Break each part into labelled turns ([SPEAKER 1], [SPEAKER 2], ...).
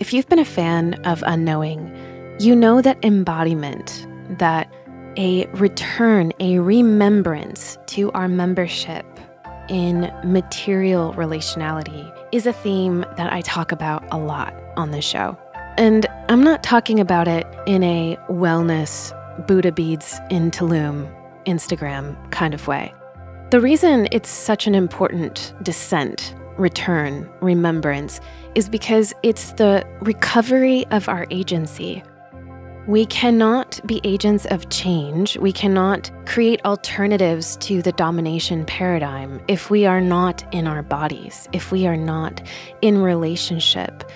[SPEAKER 1] If you've been a fan of Unknowing, you know that embodiment, that a return, a remembrance to our membership in material relationality is a theme that I talk about a lot on the show. And I'm not talking about it in a wellness, Buddha beads in Tulum, Instagram kind of way. The reason it's such an important descent return, remembrance, is because it's the recovery of our agency. We cannot be agents of change. We cannot create alternatives to the domination paradigm if we are not in our bodies, if we are not in relationship.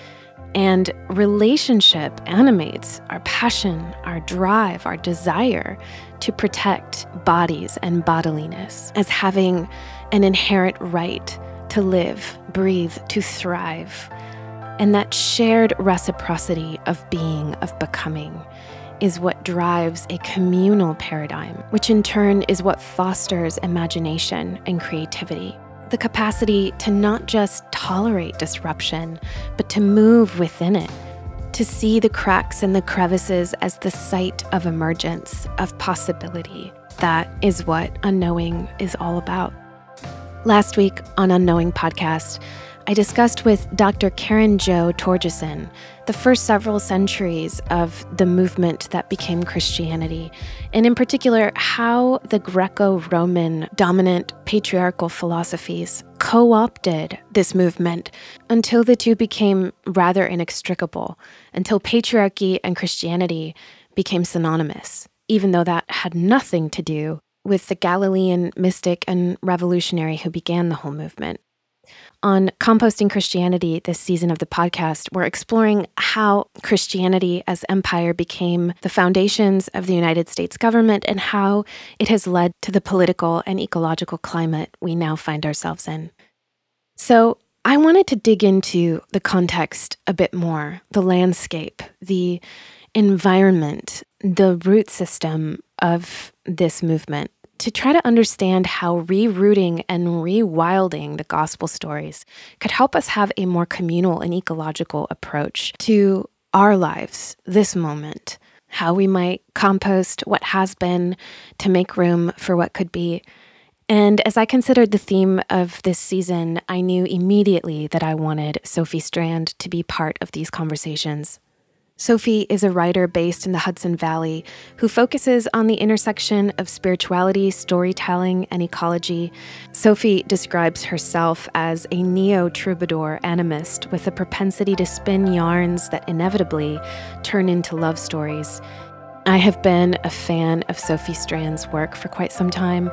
[SPEAKER 1] And relationship animates our passion, our drive, our desire to protect bodies and bodiliness as having an inherent right to live, breathe, to thrive. And that shared reciprocity of being, of becoming, is what drives a communal paradigm, which in turn is what fosters imagination and creativity. The capacity to not just tolerate disruption, but to move within it, to see the cracks and the crevices as the site of emergence, of possibility. That is what unknowing is all about. Last week on Unknowing Podcast, I discussed with Dr. Karen Jo Torjesen the first several centuries of the movement that became Christianity, and in particular, how the Greco Roman dominant patriarchal philosophies co opted this movement until the two became rather inextricable, until patriarchy and Christianity became synonymous, even though that had nothing to do with the Galilean mystic and revolutionary who began the whole movement. On Composting Christianity, this season of the podcast, we're exploring how Christianity as empire became the foundations of the United States government and how it has led to the political and ecological climate we now find ourselves in. So, I wanted to dig into the context a bit more, the landscape, the environment, the root system of this movement to try to understand how rerouting and rewilding the gospel stories could help us have a more communal and ecological approach to our lives, this moment, how we might compost what has been to make room for what could be. And as I considered the theme of this season, I knew immediately that I wanted Sophie Strand to be part of these conversations. Sophie is a writer based in the Hudson Valley who focuses on the intersection of spirituality, storytelling, and ecology. Sophie describes herself as a neo troubadour animist with a propensity to spin yarns that inevitably turn into love stories. I have been a fan of Sophie Strand's work for quite some time.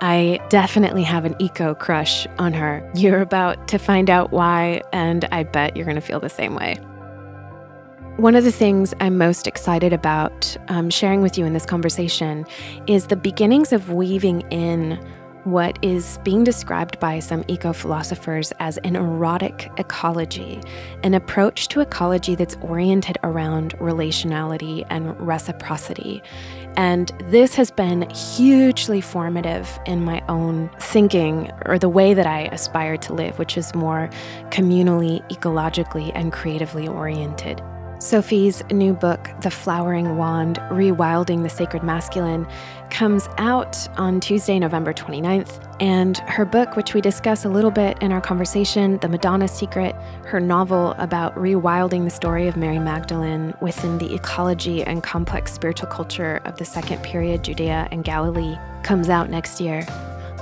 [SPEAKER 1] I definitely have an eco crush on her. You're about to find out why, and I bet you're going to feel the same way. One of the things I'm most excited about um, sharing with you in this conversation is the beginnings of weaving in what is being described by some eco philosophers as an erotic ecology, an approach to ecology that's oriented around relationality and reciprocity. And this has been hugely formative in my own thinking or the way that I aspire to live, which is more communally, ecologically, and creatively oriented. Sophie's new book, The Flowering Wand Rewilding the Sacred Masculine, comes out on Tuesday, November 29th. And her book, which we discuss a little bit in our conversation, The Madonna Secret, her novel about rewilding the story of Mary Magdalene within the ecology and complex spiritual culture of the second period Judea and Galilee, comes out next year.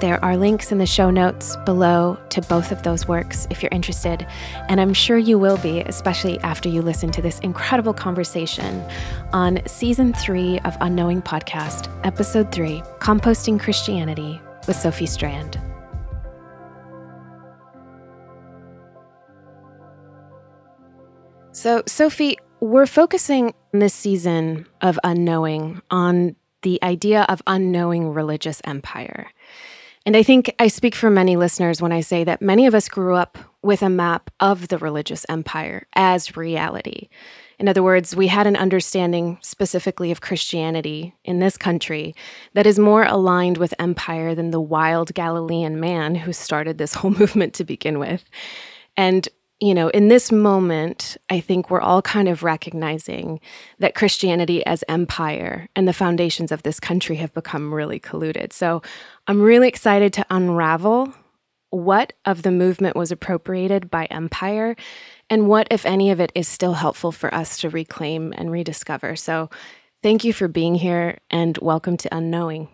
[SPEAKER 1] There are links in the show notes below to both of those works if you're interested, and I'm sure you will be, especially after you listen to this incredible conversation on season three of Unknowing Podcast, episode three Composting Christianity with Sophie Strand. So, Sophie, we're focusing this season of Unknowing on the idea of unknowing religious empire. And I think I speak for many listeners when I say that many of us grew up with a map of the religious empire as reality. In other words, we had an understanding specifically of Christianity in this country that is more aligned with empire than the wild Galilean man who started this whole movement to begin with. And you know, in this moment, I think we're all kind of recognizing that Christianity as empire and the foundations of this country have become really colluded. So I'm really excited to unravel what of the movement was appropriated by empire and what, if any of it, is still helpful for us to reclaim and rediscover. So thank you for being here and welcome to Unknowing.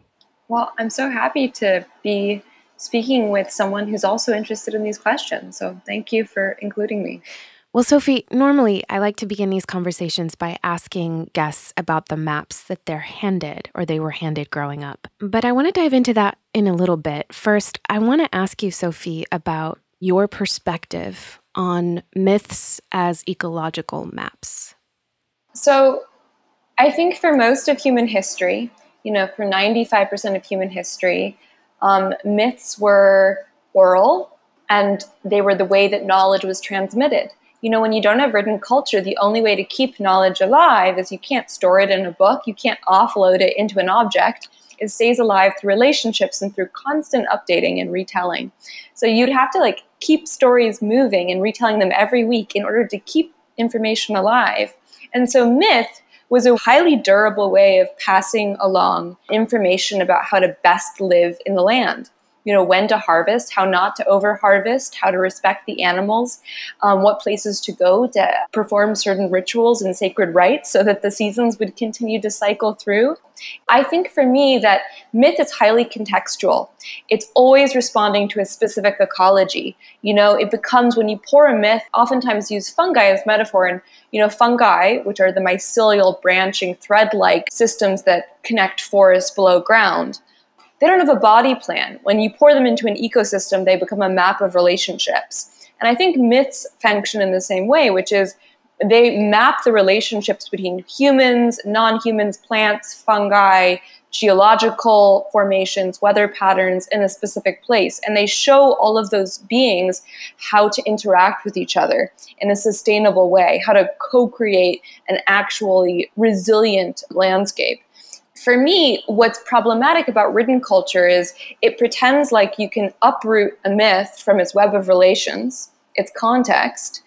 [SPEAKER 2] Well, I'm so happy to be speaking with someone who's also interested in these questions. So thank you for including me.
[SPEAKER 1] Well, Sophie, normally I like to begin these conversations by asking guests about the maps that they're handed or they were handed growing up. But I want to dive into that in a little bit. First, I want to ask you, Sophie, about your perspective on myths as ecological maps.
[SPEAKER 2] So, I think for most of human history, you know, for 95% of human history, um, myths were oral and they were the way that knowledge was transmitted. You know, when you don't have written culture, the only way to keep knowledge alive is you can't store it in a book, you can't offload it into an object. It stays alive through relationships and through constant updating and retelling. So you'd have to like keep stories moving and retelling them every week in order to keep information alive. And so myth was a highly durable way of passing along information about how to best live in the land. You know, when to harvest, how not to over harvest, how to respect the animals, um, what places to go to perform certain rituals and sacred rites so that the seasons would continue to cycle through. I think for me that myth is highly contextual. It's always responding to a specific ecology. You know, it becomes when you pour a myth, oftentimes use fungi as metaphor. And, you know, fungi, which are the mycelial branching thread like systems that connect forests below ground, they don't have a body plan. When you pour them into an ecosystem, they become a map of relationships. And I think myths function in the same way, which is they map the relationships between humans, non humans, plants, fungi, geological formations, weather patterns in a specific place. And they show all of those beings how to interact with each other in a sustainable way, how to co create an actually resilient landscape. For me, what's problematic about written culture is it pretends like you can uproot a myth from its web of relations, its context,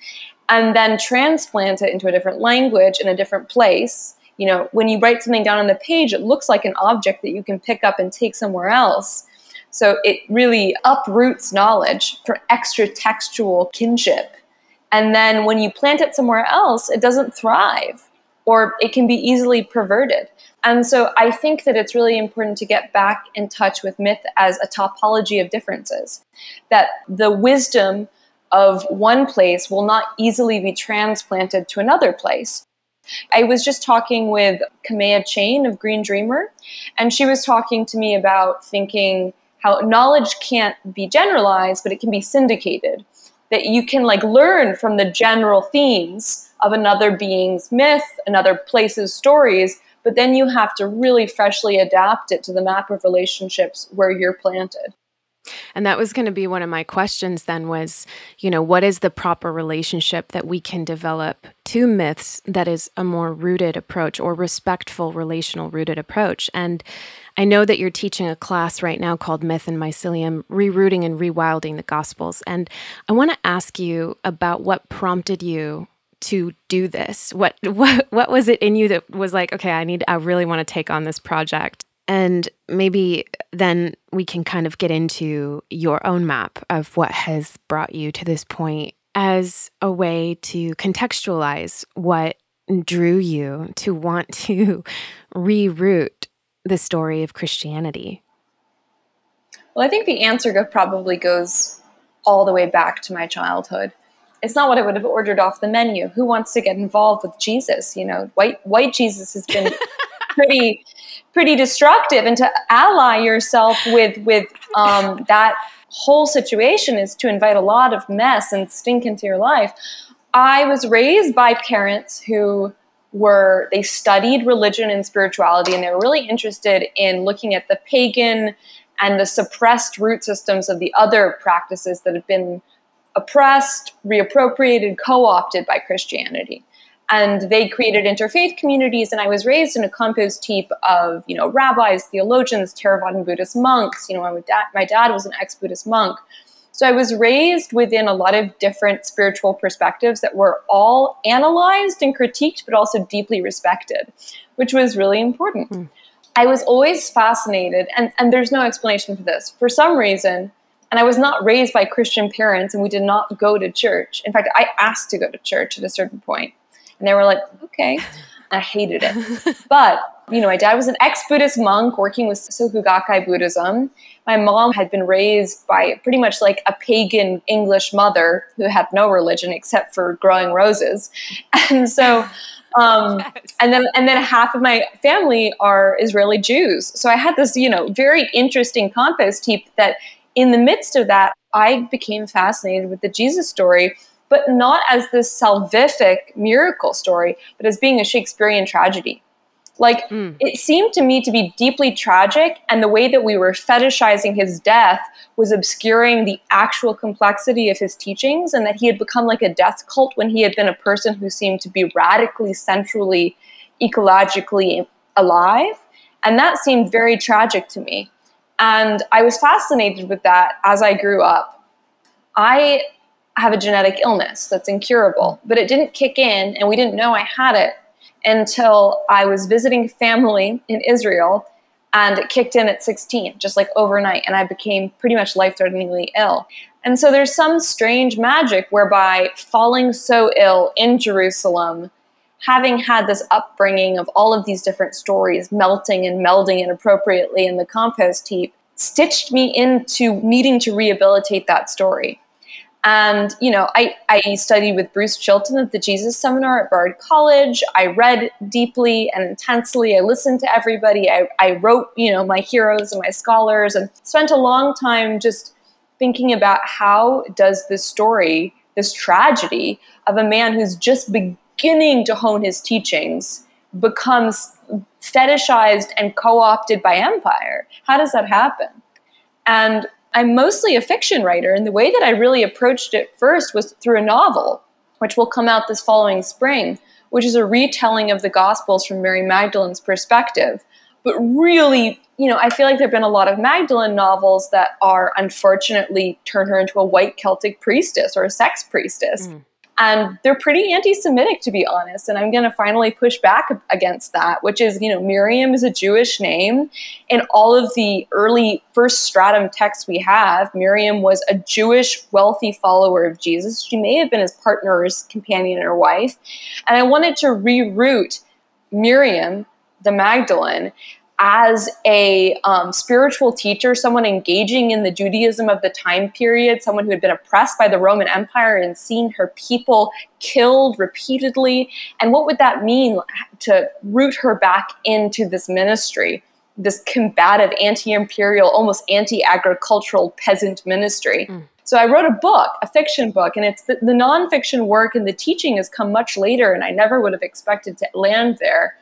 [SPEAKER 2] and then transplant it into a different language in a different place. You know, when you write something down on the page, it looks like an object that you can pick up and take somewhere else. So it really uproots knowledge for extra textual kinship. And then when you plant it somewhere else, it doesn't thrive or it can be easily perverted. And so I think that it's really important to get back in touch with myth as a topology of differences, that the wisdom of one place will not easily be transplanted to another place. I was just talking with Kamea Chayne of Green Dreamer, and she was talking to me about thinking how knowledge can't be generalized, but it can be syndicated. That you can like learn from the general themes of another being's myth, another place's stories, but then you have to really freshly adapt it to the map of relationships where you're planted.
[SPEAKER 1] And that was going to be one of my questions then was, you know, what is the proper relationship that we can develop to myths that is a more rooted approach or respectful relational rooted approach? And I know that you're teaching a class right now called Myth and Mycelium, Rerouting and Rewilding the Gospels. And I want to ask you about what prompted you to do this. What what what was it in you that was like, okay, I need I really want to take on this project? And maybe then we can kind of get into your own map of what has brought you to this point as a way to contextualize what drew you to want to reroute the story of Christianity.
[SPEAKER 2] Well, I think the answer probably goes all the way back to my childhood. It's not what I would have ordered off the menu. Who wants to get involved with Jesus? You know, white white Jesus has been pretty pretty destructive and to ally yourself with with um, that whole situation is to invite a lot of mess and stink into your life i was raised by parents who were they studied religion and spirituality and they were really interested in looking at the pagan and the suppressed root systems of the other practices that have been oppressed reappropriated co-opted by christianity and they created interfaith communities and i was raised in a compost heap of you know rabbis theologians theravada buddhist monks you know my dad, my dad was an ex-buddhist monk So I was raised within a lot of different spiritual perspectives that were all analyzed and critiqued, but also deeply respected, which was really important. Mm. I was always fascinated, and, and there's no explanation for this. For some reason, and I was not raised by Christian parents, and we did not go to church. In fact, I asked to go to church at a certain point, and they were like, okay. I hated it. but, you know, my dad was an ex Buddhist monk working with Soka Gakkai Buddhism. My mom had been raised by pretty much like a pagan English mother who had no religion except for growing roses. And so, um, and then and then half of my family are Israeli Jews. So I had this, you know, very interesting compost heap that in the midst of that, I became fascinated with the Jesus story but not as this salvific miracle story, but as being a Shakespearean tragedy. Like, mm. it seemed to me to be deeply tragic, and the way that we were fetishizing his death was obscuring the actual complexity of his teachings, and that he had become like a death cult when he had been a person who seemed to be radically, centrally, ecologically alive. And that seemed very tragic to me. And I was fascinated with that as I grew up. I have a genetic illness that's incurable, but it didn't kick in, and we didn't know I had it until I was visiting family in Israel, and it kicked in at 16, just like overnight, and I became pretty much life threateningly ill. And so there's some strange magic whereby falling so ill in Jerusalem, having had this upbringing of all of these different stories melting and melding inappropriately in the compost heap, stitched me into needing to rehabilitate that story. And, you know, I, I studied with Bruce Chilton at the Jesus Seminar at Bard College. I read deeply and intensely. I listened to everybody. I, I wrote, you know, my heroes and my scholars and spent a long time just thinking about how does this story, this tragedy of a man who's just beginning to hone his teachings becomes fetishized and co-opted by empire. How does that happen? And I'm mostly a fiction writer, and the way that I really approached it first was through a novel, which will come out this following spring, which is a retelling of the Gospels from Mary Magdalene's perspective. But really, you know, I feel like there have been a lot of Magdalene novels that are unfortunately turn her into a white Celtic priestess or a sex priestess. Mm. And they're pretty anti Semitic, to be honest. And I'm going to finally push back against that, which is, you know, Miriam is a Jewish name. In all of the early first stratum texts we have, Miriam was a Jewish, wealthy follower of Jesus. She may have been his partner or his companion or wife. And I wanted to reroute Miriam, the Magdalene, as a um, spiritual teacher, someone engaging in the Judaism of the time period, someone who had been oppressed by the Roman Empire and seen her people killed repeatedly. And what would that mean to root her back into this ministry, this combative, anti imperial, almost anti agricultural peasant ministry? Mm. So I wrote a book, a fiction book, and it's the, the nonfiction work and the teaching has come much later, and I never would have expected to land there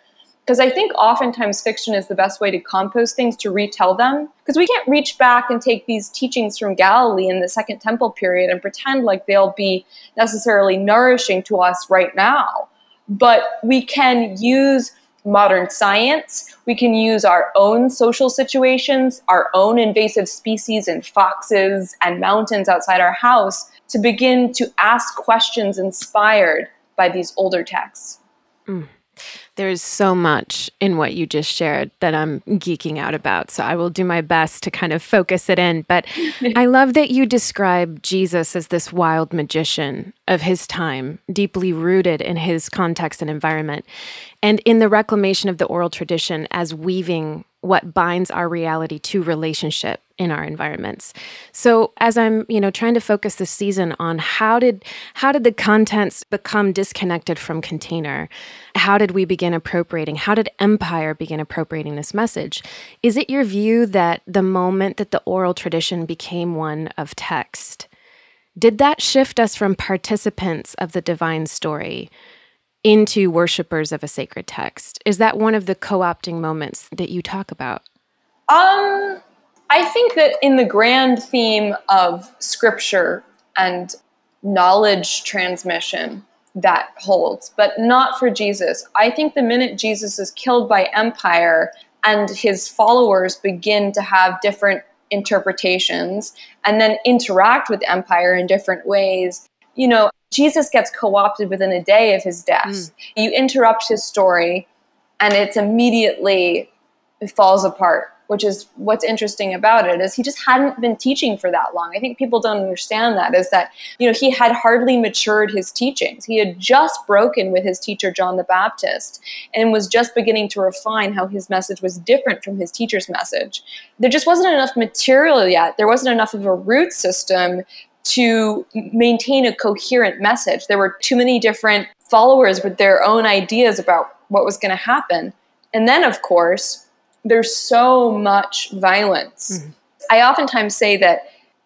[SPEAKER 2] because I think oftentimes fiction is the best way to compost things, to retell them. Because we can't reach back and take these teachings from Galilee in the Second Temple period and pretend like they'll be necessarily nourishing to us right now. But we can use modern science, we can use our own social situations, our own invasive species and foxes and mountains outside our house to begin to ask questions inspired by these older texts.
[SPEAKER 1] Mm. There's so much in what you just shared that I'm geeking out about. So I will do my best to kind of focus it in. But I love that you describe Jesus as this wild magician of his time, deeply rooted in his context and environment, and in the reclamation of the oral tradition as weaving what binds our reality to relationship in our environments. So as I'm, you know, trying to focus this season on how did how did the contents become disconnected from container? How did we begin appropriating? How did empire begin appropriating this message? Is it your view that the moment that the oral tradition became one of text, did that shift us from participants of the divine story into worshipers of a sacred text? Is that one of the co-opting moments that you talk about?
[SPEAKER 2] Um I think that in the grand theme of scripture and knowledge transmission, that holds, but not for Jesus. I think the minute Jesus is killed by empire and his followers begin to have different interpretations and then interact with empire in different ways. You know, Jesus gets co opted within a day of his death. Mm. You interrupt his story, and it's immediately it falls apart which is what's interesting about it is he just hadn't been teaching for that long. I think people don't understand that is that you know he had hardly matured his teachings. He had just broken with his teacher john the baptist and was just beginning to refine how his message was different from his teacher's message. There just wasn't enough material yet. There wasn't enough of a root system to maintain a coherent message. There were too many different followers with their own ideas about what was going to happen. And then of course there's so much violence. Mm-hmm. I oftentimes say that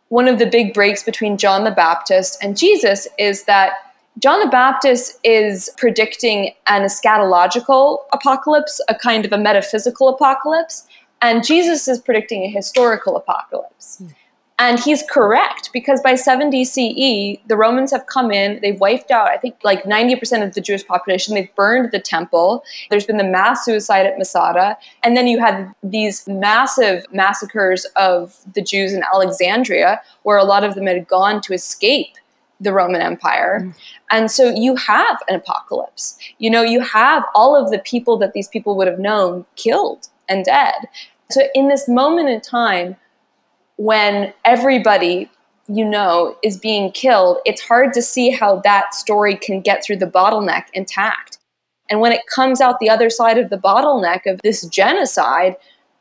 [SPEAKER 2] one of the big breaks between John the Baptist and Jesus is that John the Baptist is predicting an eschatological apocalypse, a kind of a metaphysical apocalypse, and Jesus is predicting a historical apocalypse. Mm. And he's correct because by 70 CE, the Romans have come in, they've wiped out, I think, like 90% of the Jewish population. They've burned the temple. There's been the mass suicide at Masada. And then you had these massive massacres of the Jews in Alexandria, where a lot of them had gone to escape the Roman Empire. Mm. And so you have an apocalypse. You know, you have all of the people that these people would have known killed and dead. So in this moment in time, when everybody you know is being killed, it's hard to see how that story can get through the bottleneck intact. And when it comes out the other side of the bottleneck of this genocide,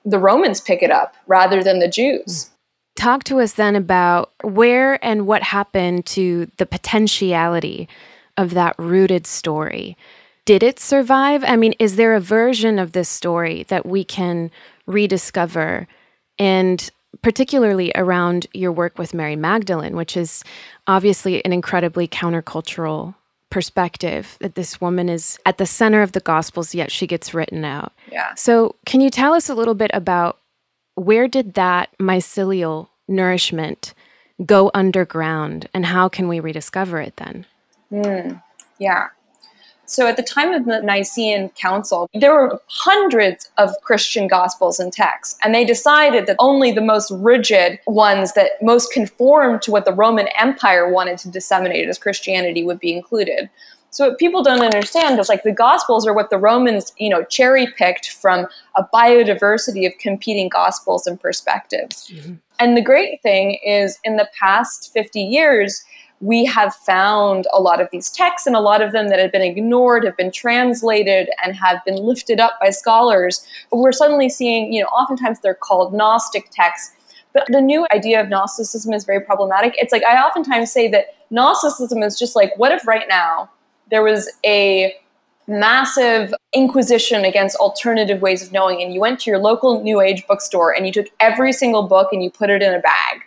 [SPEAKER 2] the Romans pick it up rather than the Jews.
[SPEAKER 1] Talk to us then about where and what happened to the potentiality of that rooted story. Did it survive? I mean, is there a version of this story that we can rediscover and particularly around your work with Mary Magdalene, which is obviously an incredibly countercultural perspective that this woman is at the center of the gospels yet she gets written out.
[SPEAKER 2] Yeah.
[SPEAKER 1] So, can you tell us a little bit about where did that mycelial nourishment go underground and how can we rediscover it then?
[SPEAKER 2] Mm, yeah. So at the time of the Nicene Council, there were hundreds of Christian gospels and texts, and they decided that only the most rigid ones that most conformed to what the Roman Empire wanted to disseminate as Christianity would be included. So what people don't understand is like the gospels are what the Romans, you know, cherry picked from a biodiversity of competing gospels and perspectives. Mm-hmm. And the great thing is in the past 50 years, we have found a lot of these texts and a lot of them that had been ignored have been translated and have been lifted up by scholars. But we're suddenly seeing, you know, oftentimes they're called Gnostic texts. But the new idea of Gnosticism is very problematic. It's like I oftentimes say that Gnosticism is just like, what if right now there was a massive inquisition against alternative ways of knowing, and you went to your local New Age bookstore and you took every single book and you put it in a bag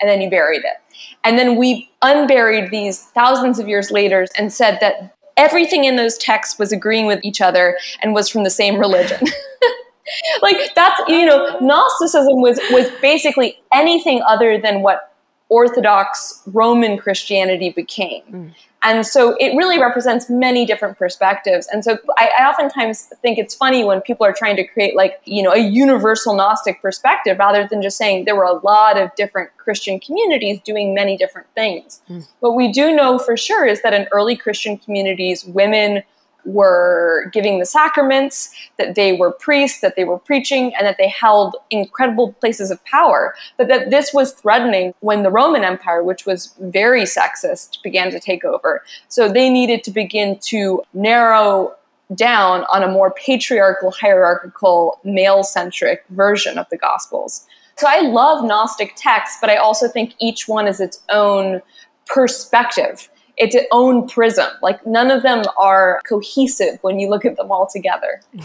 [SPEAKER 2] and then you buried it. And then we unburied these thousands of years later and said that everything in those texts was agreeing with each other and was from the same religion. like that's you know Gnosticism was was basically anything other than what Orthodox Roman Christianity became. Mm. And so it really represents many different perspectives. And so I, I, oftentimes think it's funny when people are trying to create like, you know, a universal Gnostic perspective rather than just saying there were a lot of different Christian communities doing many different things. Mm. What we do know for sure is that in early Christian communities, women were giving the sacraments, that they were priests, that they were preaching, and that they held incredible places of power. But that this was threatening when the Roman Empire, which was very sexist, began to take over. So they needed to begin to narrow down on a more patriarchal, hierarchical, male centric version of the Gospels. So I love Gnostic texts, but I also think each one is its own perspective it's own prism. Like none of them are cohesive when you look at them all together.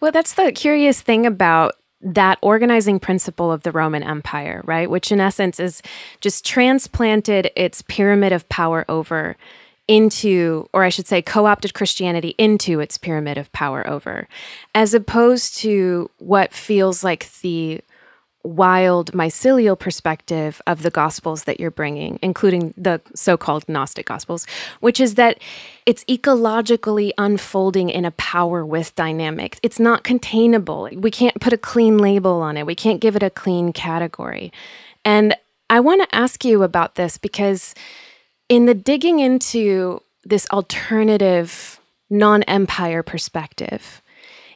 [SPEAKER 1] Well, that's the curious thing about that organizing principle of the Roman Empire, right? Which in essence is just transplanted its pyramid of power over into, or I should say, co opted Christianity into its pyramid of power over, as opposed to what feels like the wild mycelial perspective of the gospels that you're bringing, including the so called Gnostic gospels, which is that it's ecologically unfolding in a power with dynamic. It's not containable. We can't put a clean label on it, we can't give it a clean category. And I want to ask you about this because in the digging into this alternative non empire perspective,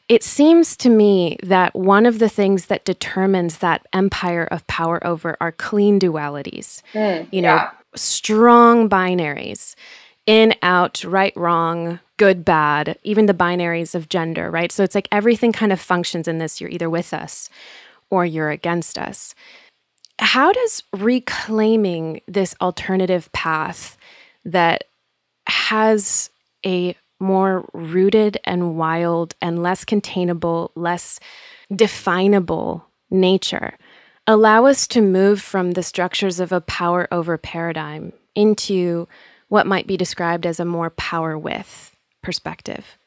[SPEAKER 1] it seems to me that one of the things that determines that empire of power over are clean dualities. Mm, you know, yeah. strong binaries in, out, right, wrong, good, bad, even the binaries of gender, right? So it's like everything kind of functions in this you're either with us or you're against us. How does reclaiming this alternative path that has a more rooted and wild and less containable, less definable nature allow us to move from the structures of a power over paradigm into what might be described as a more power with perspective.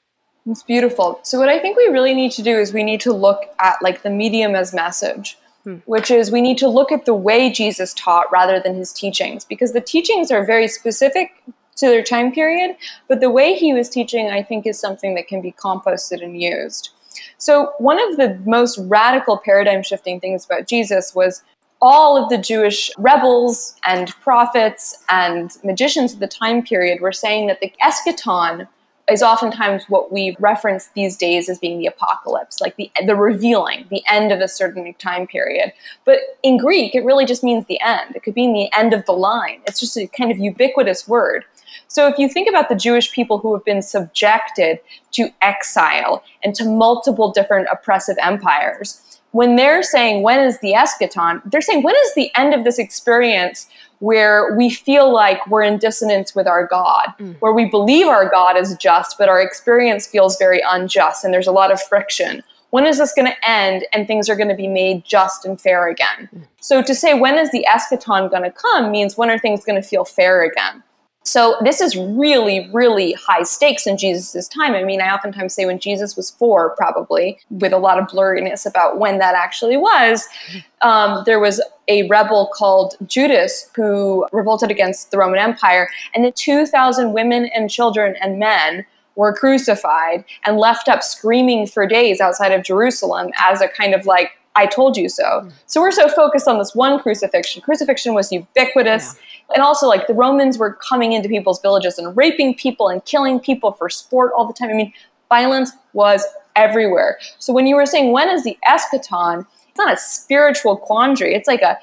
[SPEAKER 2] It's beautiful. So what I think we really need to do is we need to look at like the medium as message, hmm. which is we need to look at the way Jesus taught rather than his teachings because the teachings are very specific to their time period, but the way he was teaching, I think, is something that can be composted and used. So, one of the most radical paradigm shifting things about Jesus was all of the Jewish rebels and prophets and magicians of the time period were saying that the eschaton is oftentimes what we reference these days as being the apocalypse, like the the revealing, the end of a certain time period. But in Greek, it really just means the end. It could mean the end of the line. It's just a kind of ubiquitous word. So if you think about the Jewish people who have been subjected to exile and to multiple different oppressive empires, when they're saying, when is the eschaton? They're saying, when is the end of this experience where we feel like we're in dissonance with our God, mm. where we believe our God is just, but our experience feels very unjust and there's a lot of friction? When is this going to end and things are going to be made just and fair again? Mm. So to say, when is the eschaton going to come means when are things going to feel fair again? So this is really, really high stakes in Jesus' time. I mean, I oftentimes say when Jesus was four, probably with a lot of blurriness about when that actually was, um, there was a rebel called Judas who revolted against the Roman Empire, and the 2,000 women and children and men were crucified and left up screaming for days outside of Jerusalem as a kind of like I told you so. Hmm. So we're so focused on this one crucifixion. Crucifixion was ubiquitous. Yeah. And also, like, the Romans were coming into people's villages and raping people and killing people for sport all the time. I mean, violence was everywhere. So when you were saying, when is the eschaton? It's not a spiritual quandary. It's like a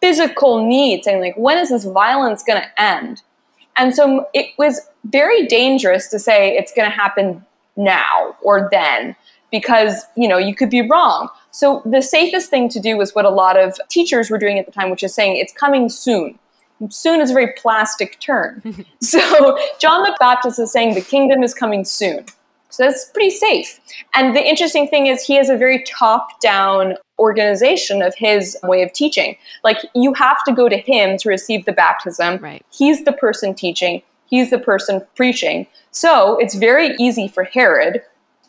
[SPEAKER 2] physical need, saying, like, when is this violence going to end? And so it was very dangerous to say it's going to happen now or then because, you know, you could be wrong. So the safest thing to do was what a lot of teachers were doing at the time, which is saying it's coming soon. Soon is a very plastic term. so John the Baptist is saying the kingdom is coming soon. So that's pretty safe. And the interesting thing is he has a very top-down organization of his way of teaching. Like you have to go to him to receive the baptism.
[SPEAKER 1] Right.
[SPEAKER 2] He's the person teaching. He's the person preaching. So it's very easy for Herod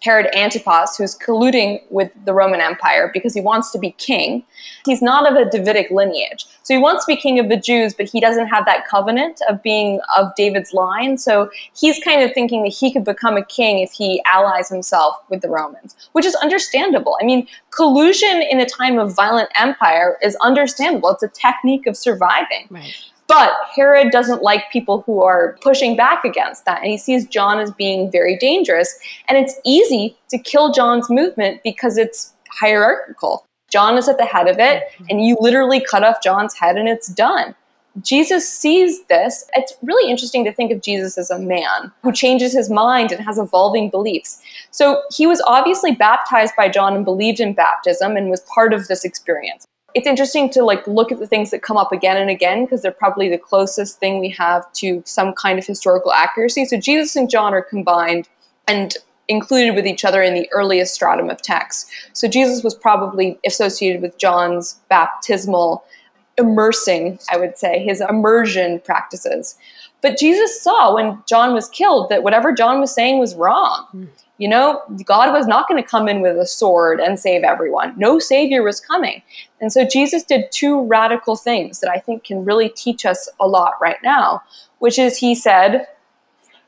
[SPEAKER 2] Herod Antipas, who's colluding with the Roman Empire because he wants to be king. He's not of a Davidic lineage. So he wants to be king of the Jews, but he doesn't have that covenant of being of David's line. So he's kind of thinking that he could become a king if he allies himself with the Romans, which is understandable. I mean, collusion in a time of violent empire is understandable. It's a technique of surviving.
[SPEAKER 1] Right.
[SPEAKER 2] But Herod doesn't like people who are pushing back against that. And he sees John as being very dangerous. And it's easy to kill John's movement because it's hierarchical. John is at the head of it, mm-hmm. and you literally cut off John's head and it's done. Jesus sees this. It's really interesting to think of Jesus as a man who changes his mind and has evolving beliefs. So he was obviously baptized by John and believed in baptism and was part of this experience it's interesting to like look at the things that come up again and again because they're probably the closest thing we have to some kind of historical accuracy. So Jesus and John are combined and included with each other in the earliest stratum of text. So Jesus was probably associated with John's baptismal immersing, I would say, his immersion practices. But Jesus saw when John was killed that whatever John was saying was wrong. Hmm. You know, God was not going to come in with a sword and save everyone. No savior was coming. And so Jesus did two radical things that I think can really teach us a lot right now, which is he said,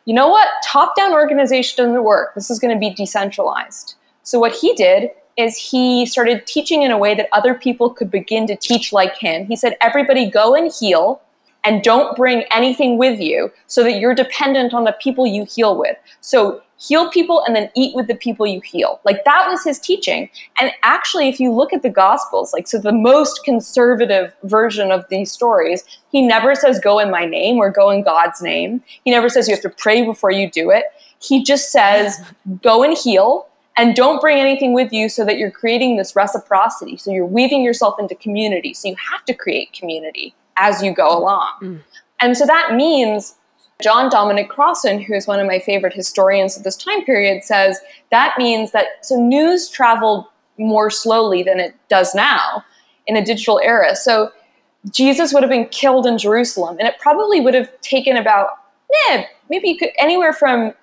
[SPEAKER 2] you know what? Top down organization doesn't work. This is going to be decentralized. So what he did is he started teaching in a way that other people could begin to teach like him. He said, everybody go and heal and don't bring anything with you so that you're dependent on the people you heal with. So heal people and then eat with the people you heal. Like that was his teaching. And actually, if you look at the Gospels, like, so the most conservative version of these stories, he never says, go in my name or go in God's name. He never says you have to pray before you do it. He just says, go and heal and don't bring anything with you so that you're creating this reciprocity. So you're weaving yourself into community. So you have to create community as you go along. Mm. And so that means John Dominic Crossan, who is one of my favorite historians of this time period, says that means that so news traveled more slowly than it does now in a digital era. So Jesus would have been killed in Jerusalem, and it probably would have taken about eh, maybe could anywhere from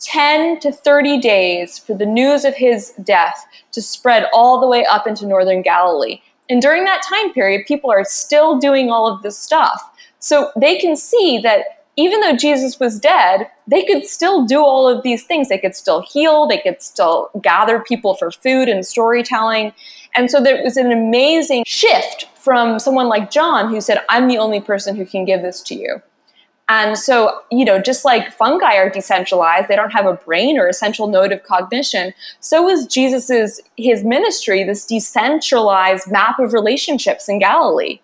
[SPEAKER 2] 10 to 30 days for the news of his death to spread all the way up into northern Galilee. And during that time period, people are still doing all of this stuff. So they can see that even though Jesus was dead, they could still do all of these things. They could still heal, they could still gather people for food and storytelling. And so there was an amazing shift from someone like John who said, I'm the only person who can give this to you. And so, you know, just like fungi are decentralized, they don't have a brain or a central node of cognition. So was Jesus's his ministry, this decentralized map of relationships in Galilee,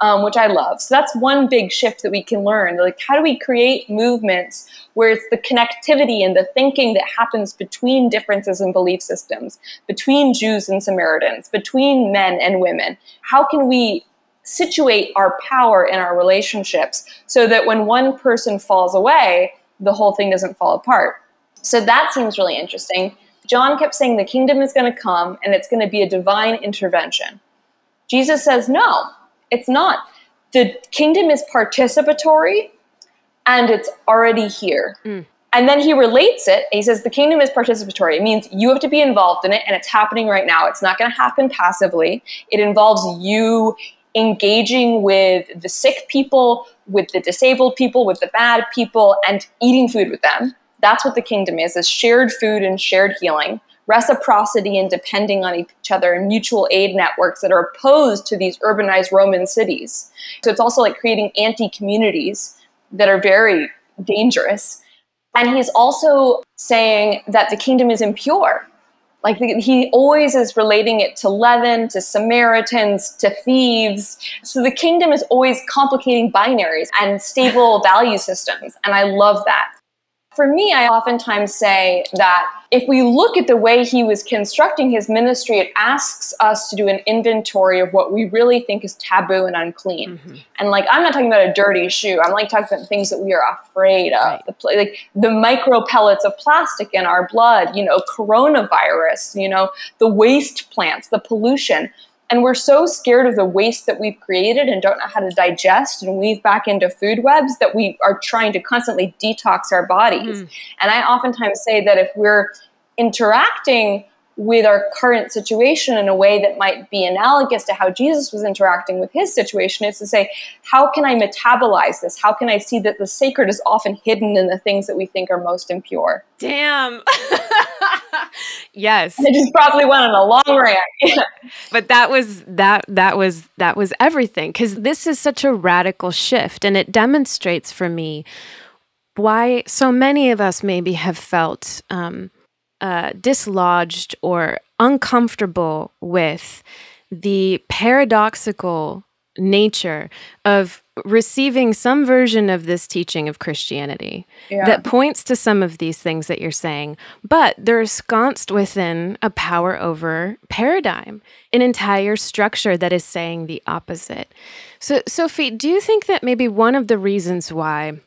[SPEAKER 2] um, which I love. So that's one big shift that we can learn. Like, how do we create movements where it's the connectivity and the thinking that happens between differences in belief systems, between Jews and Samaritans, between men and women? How can we situate our power in our relationships so that when one person falls away, the whole thing doesn't fall apart. So that seems really interesting. John kept saying the kingdom is going to come and it's going to be a divine intervention. Jesus says, no, it's not. The kingdom is participatory and it's already here. Mm. And then he relates it. he says the kingdom is participatory. It means you have to be involved in it, and it's happening right now. It's not going to happen passively. It involves you engaging with the sick people, with the disabled people, with the bad people, and eating food with them. That's what the kingdom is, is shared food and shared healing, reciprocity and depending on each other, and mutual aid networks that are opposed to these urbanized Roman cities. So it's also like creating anti-communities that are very dangerous. And he's also saying that the kingdom is impure like he always is relating it to leaven, to Samaritans, to thieves. So the kingdom is always complicating binaries and stable value systems. And I love that. For me, I oftentimes say that if we look at the way he was constructing his ministry, it asks us to do an inventory of what we really think is taboo and unclean. Mm-hmm. And like, I'm not talking about a dirty shoe. I'm like talking about things that we are afraid of. Right. The, like the micro pellets of plastic in our blood, you know, coronavirus, you know, the waste plants, the pollution. And we're so scared of the waste that we've created and don't know how to digest and weave back into food webs that we are trying to constantly detox our bodies. Mm. And I oftentimes say that if we're interacting with our current situation in a way that might be analogous to how Jesus was interacting with his situation is to say, how can I metabolize this? How can I see that the sacred is often hidden in the things that we think are most impure?
[SPEAKER 1] Damn. yes.
[SPEAKER 2] I just probably went on a long rant.
[SPEAKER 1] but that was that that was that was everything cuz this is such a radical shift and it demonstrates for me why so many of us maybe have felt um, uh, dislodged or uncomfortable with the paradoxical nature of receiving some version of this teaching of Christianity yeah. that points to some of these things that you're saying, but they're ensconced within a power over paradigm, an entire structure that is saying the opposite. So, Sophie, do you think that maybe one of the reasons why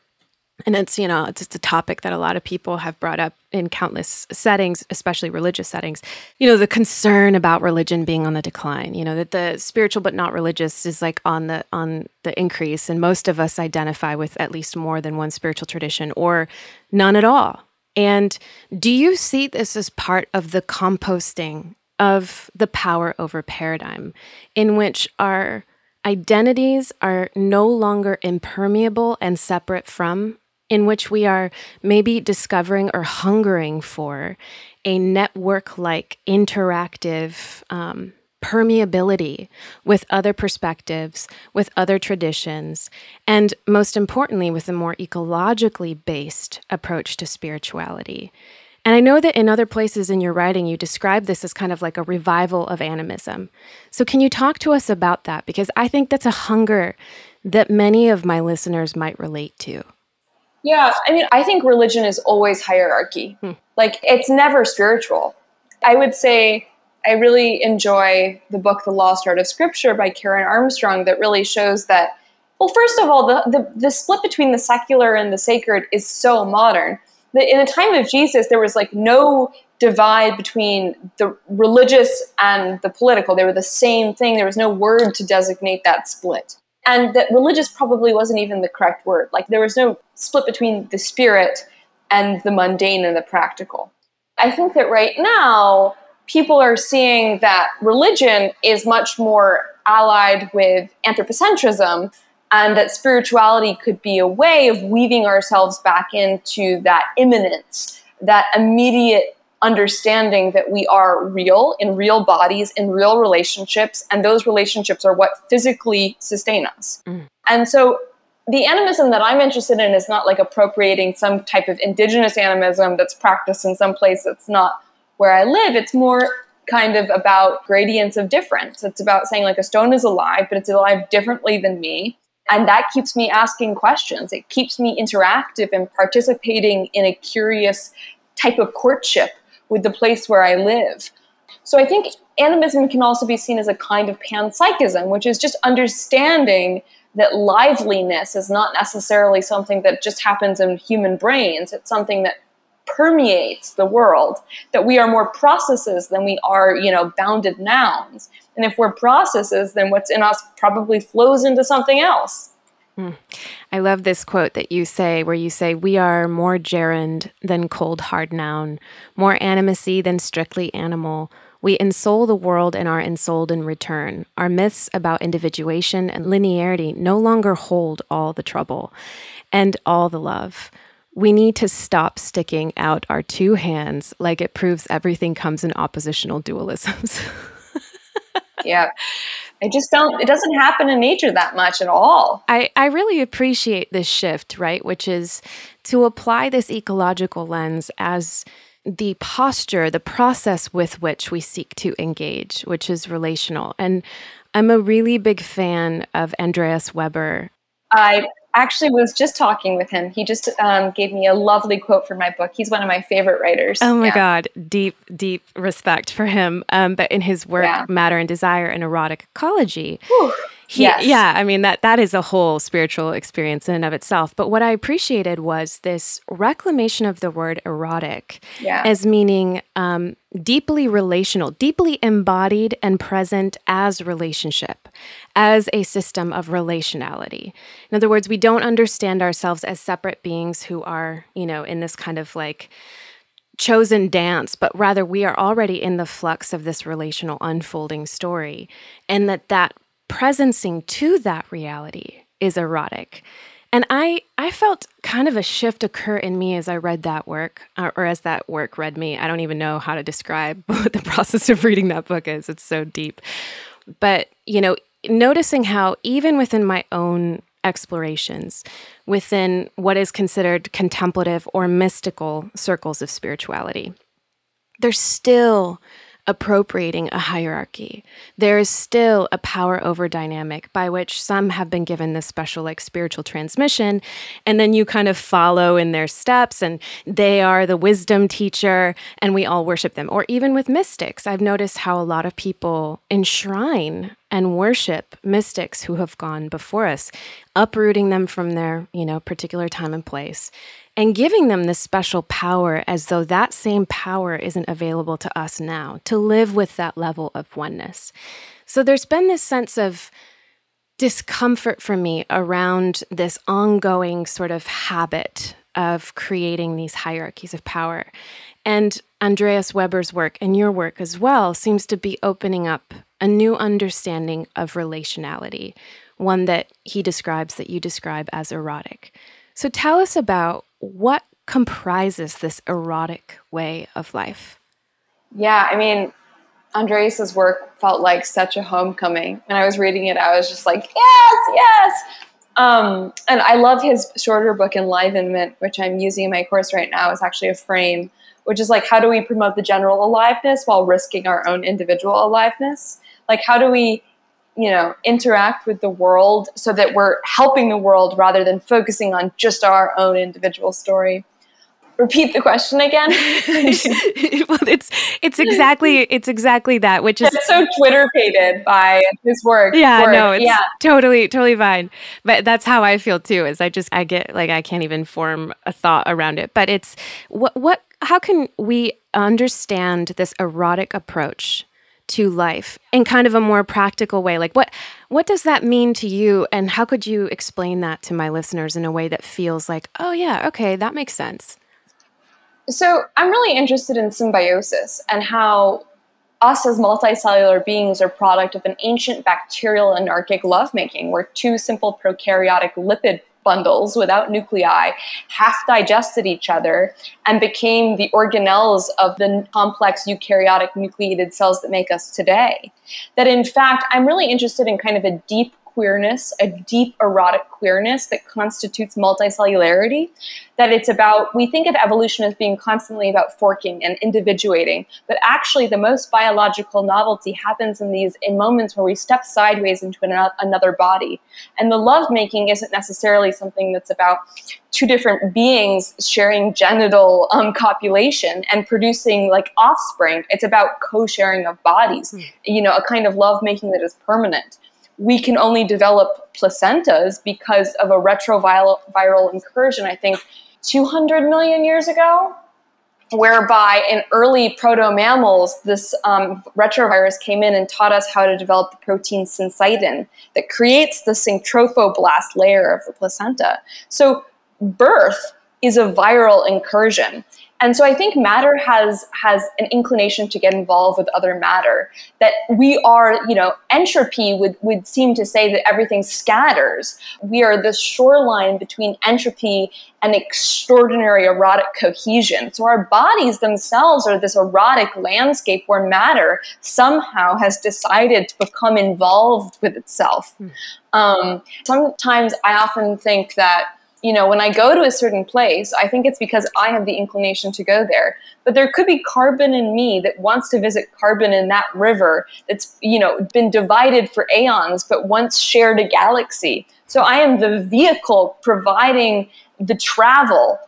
[SPEAKER 1] and it's you know it's just a topic that a lot of people have brought up in countless settings especially religious settings. You know the concern about religion being on the decline you know that the spiritual but not religious is like on the on the increase. And most of us identify with at least more than one spiritual tradition or none at all. And do you see this as part of the composting of the power over paradigm in which our identities are no longer impermeable and separate from in which we are maybe discovering or hungering for a network like interactive um, permeability with other perspectives, with other traditions, and most importantly, with a more ecologically based approach to spirituality. And I know that in other places in your writing, you describe this as kind of like a revival of animism. So, can you talk to us about that? Because I think that's a hunger that many of my listeners might relate to.
[SPEAKER 2] Yeah, I mean, I think religion is always hierarchy. Hmm. Like, it's never spiritual. I would say I really enjoy the book The Lost Art of Scripture by Karen Armstrong that really shows that, well, first of all, the, the, the split between the secular and the sacred is so modern. That in the time of Jesus, there was like no divide between the religious and the political. They were the same thing. There was no word to designate that split and that religious probably wasn't even the correct word. Like there was no split between the spirit and the mundane and the practical. I think that right now, people are seeing that religion is much more allied with anthropocentrism and that spirituality could be a way of weaving ourselves back into that immanence, that immediate understanding that we are real in real bodies in real relationships and those relationships are what physically sustain us. Mm. and so the animism that i'm interested in is not like appropriating some type of indigenous animism that's practiced in some place that's not where i live. It's more kind of about gradients of difference. It's about saying like a stone is alive but it's alive differently than me. And that keeps me asking questions. It keeps me interactive and participating in a curious type of courtship with the place where I live. So I think animism can also be seen as a kind of panpsychism, which is just understanding that liveliness is not necessarily something that just happens in human brains. It's something that permeates the world, that we are more processes than we are, you know, bounded nouns. And if we're processes, then what's in us probably flows into something else.
[SPEAKER 1] Mm. I love this quote that you say, where you say, We are more gerund than cold hard noun, more animacy than strictly animal. We ensoul the world and are ensouled in return. Our myths about individuation and linearity no longer hold all the trouble and all the love. We need to stop sticking out our two hands like it proves everything comes in oppositional dualisms.
[SPEAKER 2] yeah. I just don't, it doesn't happen in nature that much at all.
[SPEAKER 1] I, I really appreciate this shift, right? Which is to apply this ecological lens as the posture, the process with which we seek to engage, which is relational. And I'm a really big fan of Andreas Weber.
[SPEAKER 2] I actually was just talking with him. He just um, gave me a lovely quote for my book. He's one of my favorite writers.
[SPEAKER 1] Oh my yeah. God. Deep, deep respect for him. Um, but in his work, yeah. Matter and Desire and Erotic Ecology, Whew. He, yes. Yeah, I mean that that is a whole spiritual experience in and of itself. But what I appreciated was this reclamation of the word erotic yeah. as meaning um, deeply relational, deeply embodied and present as relationship, as a system of relationality. In other words, we don't understand ourselves as separate beings who are, you know, in this kind of like chosen dance, but rather we are already in the flux of this relational unfolding story, and that that presencing to that reality is erotic. And I, I felt kind of a shift occur in me as I read that work, or, or as that work read me. I don't even know how to describe what the process of reading that book is. It's so deep. But, you know, noticing how even within my own explorations, within what is considered contemplative or mystical circles of spirituality, there's still appropriating a hierarchy. There is still a power over dynamic by which some have been given this special, like spiritual transmission, and then you kind of follow in their steps, and they are the wisdom teacher, and we all worship them. Or even with mystics, I've noticed how a lot of people enshrine and worship mystics who have gone before us, uprooting them from their, you know, particular time and place and giving them this special power as though that same power isn't available to us now to live with that level of oneness. So there's been this sense of discomfort for me around this ongoing sort of habit of creating these hierarchies of power. And Andreas Weber's work and your work as well seems to be opening up a new understanding of relationality, one that he describes, that you describe as erotic. So tell us about what comprises this erotic way of life.
[SPEAKER 2] Yeah, I mean, Andreas's work felt like such a homecoming. When I was reading it, I was just like, yes, yes. Um, and I love his shorter book, Enlivenment, which I'm using in my course right now. It's actually a frame, which is like, how do we promote the general aliveness while risking our own individual aliveness? Like, how do we, you know, interact with the world so that we're helping the world rather than focusing on just our own individual story? repeat the question again
[SPEAKER 1] well it's it's exactly it's exactly that which is
[SPEAKER 2] it's so twitter pated by his work
[SPEAKER 1] yeah work. no it's yeah. totally totally fine but that's how i feel too is i just i get like i can't even form a thought around it but it's what what how can we understand this erotic approach to life in kind of a more practical way? Like what what does that mean to you? And how could you explain that to my listeners in a way that feels like oh yeah okay that makes sense?
[SPEAKER 2] So I'm really interested in symbiosis and how us as multicellular beings are product of an ancient bacterial anarchic lovemaking where two simple prokaryotic lipid bundles without nuclei half digested each other and became the organelles of the complex eukaryotic nucleated cells that make us today. That in fact, I'm really interested in kind of a deep queerness, a deep erotic queerness that constitutes multicellularity. That it's about, we think of evolution as being constantly about forking and individuating, but actually the most biological novelty happens in these in moments where we step sideways into an, another body. And the lovemaking isn't necessarily something that's about two different beings sharing genital um, copulation and producing like offspring. It's about co-sharing of bodies, mm. you know, a kind of lovemaking that is permanent we can only develop placentas because of a retroviral incursion, I think 200 million years ago, whereby in early proto mammals, this um, retrovirus came in and taught us how to develop the protein syncytin that creates the syntrophoblastic layer of the placenta. So, birth is a viral incursion. And so I think matter has has an inclination to get involved with other matter. That we are, you know, entropy would, would seem to say that everything scatters. We are the shoreline between entropy and extraordinary erotic cohesion. So our bodies themselves are this erotic landscape where matter somehow has decided to become involved with itself. Mm. Um, sometimes I often think that you know, when I go to a certain place, I think it's because I have the inclination to go there. But there could be carbon in me that wants to visit carbon in that river that's, you know, been divided for aeons, but once shared a galaxy. So I am the vehicle providing the travel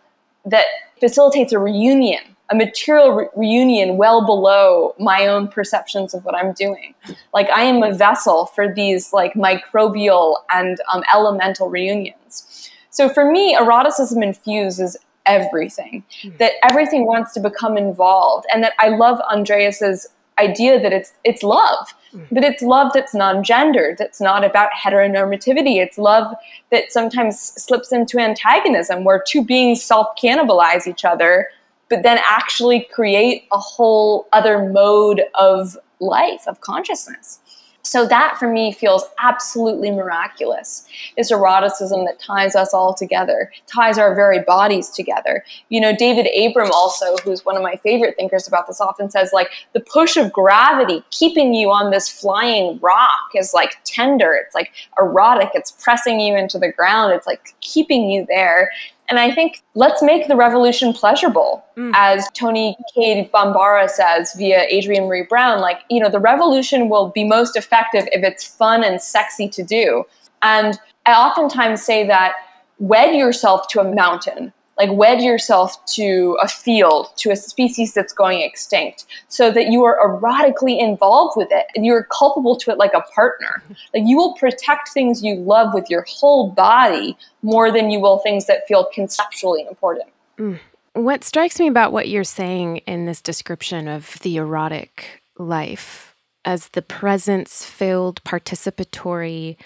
[SPEAKER 2] that facilitates a reunion, a material re- reunion well below my own perceptions of what I'm doing. Like I am a vessel for these like microbial and um, elemental reunions. So for me, eroticism infuses everything, mm. that everything wants to become involved, and that I love Andreas's idea that it's it's love, mm. but it's love that's non-gendered, that's not about heteronormativity. It's love that sometimes slips into antagonism, where two beings self-cannibalize each other, but then actually create a whole other mode of life, of consciousness. So that for me feels absolutely miraculous. This eroticism that ties us all together, ties our very bodies together. You know, David Abram also, who's one of my favorite thinkers about this, often says like the push of gravity keeping you on this flying rock is like tender. It's like erotic. It's pressing you into the ground. It's like keeping you there. And I think let's make the revolution pleasurable, mm. as Toni Cade Bambara says via Adrienne Maree Brown. Like, you know, the revolution will be most effective if it's fun and sexy to do. And I oftentimes say that wed yourself to a mountain. Like wed yourself to a field, to a species that's going extinct, so that you are erotically involved with it and you're culpable to it like a partner. Like you will protect things you love with your whole body more than you will things that feel conceptually important.
[SPEAKER 1] Mm. What strikes me about what you're saying in this description of the erotic life as the presence filled, participatory,